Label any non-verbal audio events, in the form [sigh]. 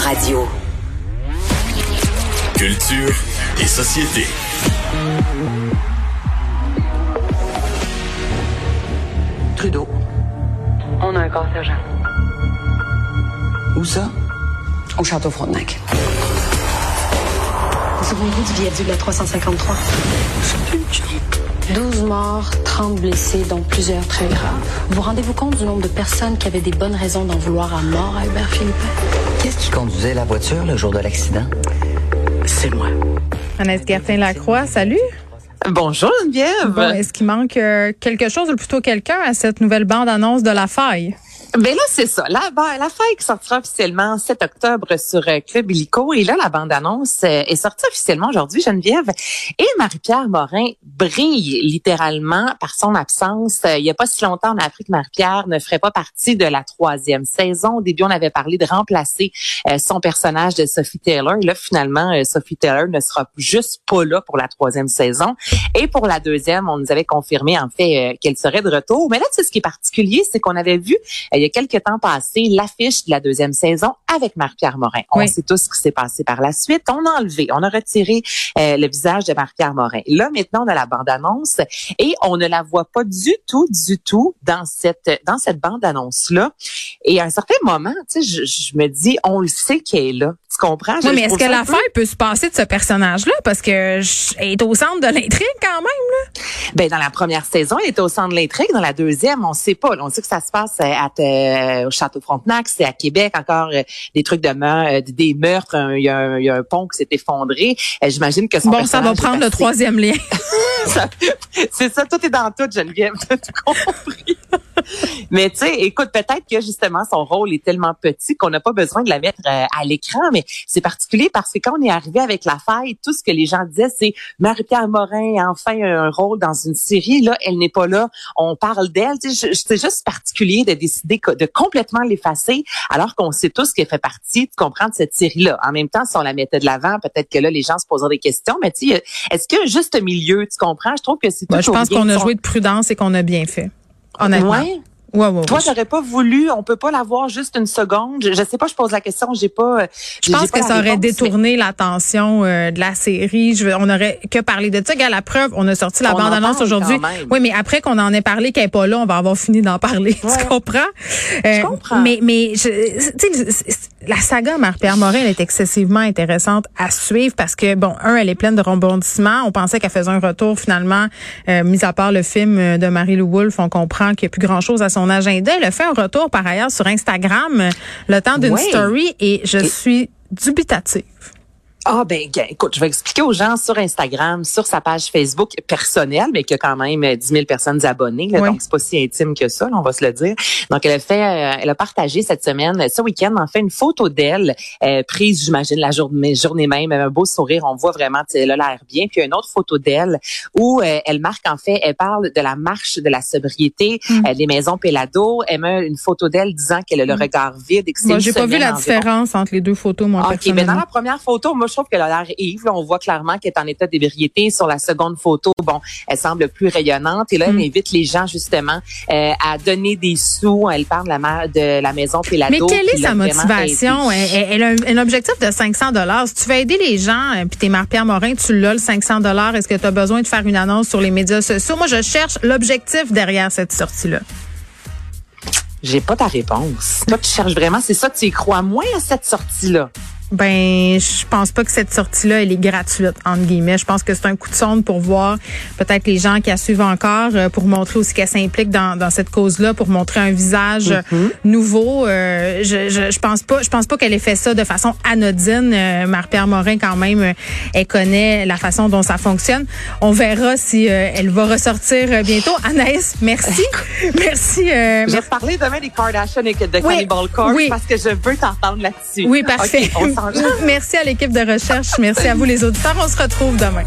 Radio. Culture et société. Trudeau. On a un corps sergent. Où ça? Au château Frontenac. Second route du viaduc de la 353. 12 morts, 30 blessés, dont plusieurs très graves. Vous rendez-vous compte du nombre de personnes qui avaient des bonnes raisons d'en vouloir à mort à Hubert Philippe? Qu'est-ce qui conduisait la voiture le jour de l'accident? C'est moi. Annette Gertin-Lacroix, salut. Bonjour Geneviève. Bon, est-ce qu'il manque euh, quelque chose ou plutôt quelqu'un à cette nouvelle bande-annonce de La Faille? Ben là, c'est ça. La, la faille sortira officiellement 7 octobre sur euh, Club Illico. Et là, la bande-annonce euh, est sortie officiellement aujourd'hui, Geneviève. Et Marie-Pierre Morin brille littéralement par son absence. Euh, il n'y a pas si longtemps, on a appris que Marie-Pierre ne ferait pas partie de la troisième saison. Au début, on avait parlé de remplacer son personnage de Sophie Taylor. Et là, finalement, Sophie Taylor ne sera juste pas là pour la troisième saison. Et pour la deuxième, on nous avait confirmé, en fait, qu'elle serait de retour. Mais là, sais, ce qui est particulier, c'est qu'on avait vu il y a quelques temps passé l'affiche de la deuxième saison avec Marc-Pierre Morin. On sait tous ce qui s'est passé par la suite. On a enlevé, on a retiré euh, le visage de Marc-Pierre Morin. Là, maintenant, on a la bande-annonce et on ne la voit pas du tout, du tout dans cette dans cette bande-annonce-là. Et à un certain moment, tu sais, je, je me dis, on le sait qu'elle est là comprends? Oui, mais est-ce que l'affaire peut se passer de ce personnage-là? Parce que est au centre de l'intrigue quand même, là. Ben, dans la première saison, elle était au centre de l'intrigue. Dans la deuxième, on sait pas. On sait que ça se passe à, euh, au Château Frontenac, c'est à Québec, encore euh, des trucs de meurtre, euh, des meurtres. Il y, a un, il y, a un pont qui s'est effondré. J'imagine que son Bon, ça va prendre le troisième lien. [laughs] c'est ça, tout est dans tout, Geneviève. [laughs] T'as tout compris. [laughs] mais tu sais, écoute, peut-être que justement son rôle est tellement petit qu'on n'a pas besoin de la mettre euh, à l'écran, mais c'est particulier parce que quand on est arrivé avec la faille, tout ce que les gens disaient, c'est Marie-Pierre Morin a enfin un rôle dans une série. Là, elle n'est pas là. On parle d'elle. C'est juste particulier de décider de complètement l'effacer, alors qu'on sait tous qu'elle fait partie, de comprendre cette série-là. En même temps, si on la mettait de l'avant, peut-être que là, les gens se poseraient des questions. Mais tu sais, est-ce qu'il y a un juste milieu, tu comprends? Je trouve que c'est Je pense qu'on a joué de prudence et qu'on a bien fait. Honnêtement. Ouais. Ouais, ouais, Toi, j'aurais pas voulu, on peut pas l'avoir juste une seconde. Je, je, sais pas, je pose la question, j'ai pas. Je pense que ça aurait détourné l'attention euh, de la série. Je, on aurait que parlé de ça. À la preuve, on a sorti la bande-annonce aujourd'hui. Oui, mais après qu'on en ait parlé, qu'elle est pas là, on va avoir fini d'en parler. [laughs] Tu comprends? Euh, je comprends. Mais, mais, tu la saga Marie-Pierre Morin, elle est excessivement intéressante à suivre parce que, bon, un, elle est pleine de rebondissements. On pensait qu'elle faisait un retour finalement, euh, mis à part le film de Marie-Lou Wolfe, on comprend qu'il n'y a plus grand-chose à son agenda. Elle a fait un retour par ailleurs sur Instagram le temps d'une story et je suis dubitative. Ah ben écoute, je vais expliquer aux gens sur Instagram, sur sa page Facebook personnelle, mais qui a quand même 10 000 personnes abonnées, donc c'est pas si intime que ça, on va se le dire. Donc elle a fait, euh, elle a partagé cette semaine, ce week-end, en fait une photo d'elle euh, prise, j'imagine la journée, journée même, un beau sourire, on voit vraiment, elle a l'air bien. Puis une autre photo d'elle où euh, elle marque en fait, elle parle de la marche de la sobriété, mm. des maisons Pelado. Elle met une photo d'elle disant qu'elle a le mm. regard vide et que c'est. Moi, j'ai pas vu la différence entre les deux photos, moi. Ok, mais dans la première photo, moi je trouve qu'elle a l'air ivre. on voit clairement qu'elle est en état d'ébriété. Sur la seconde photo, bon, elle semble plus rayonnante. Et là, elle hmm. invite les gens justement euh, à donner des sous. Elle parle de la, de la maison Pelado. Mais quelle est sa motivation? Elle, a un, objectif de 500 dollars. Si tu veux aider les gens, euh, puis t'es Marie-Pierre Morin, tu l'as le 500 dollars. Est-ce que tu as besoin de faire une annonce sur les médias sociaux? Moi, je cherche l'objectif derrière cette sortie-là. J'ai pas ta réponse. Toi, tu cherches vraiment, c'est ça, tu y crois moins à cette sortie-là? Ben, je pense pas que cette sortie-là, elle est gratuite, entre guillemets. Je pense que c'est un coup de sonde pour voir peut-être les gens qui la suivent encore, euh, pour montrer aussi qu'elle s'implique dans, dans cette cause-là, pour montrer un visage mm-hmm. nouveau. Euh, je, je, je, pense pas, je pense pas qu'elle ait fait ça de façon anodine. Euh, Marie-Pierre Morin, quand même, euh, elle connaît la façon dont ça fonctionne. On verra si elle va ressortir bientôt. Anaïs, merci. [laughs] merci. je vais parler demain des Kardashian et de Cannibal Corpse parce que je veux t'entendre là-dessus. Oui, parfait. [laughs] Merci à l'équipe de recherche. Merci à vous les auditeurs. On se retrouve demain.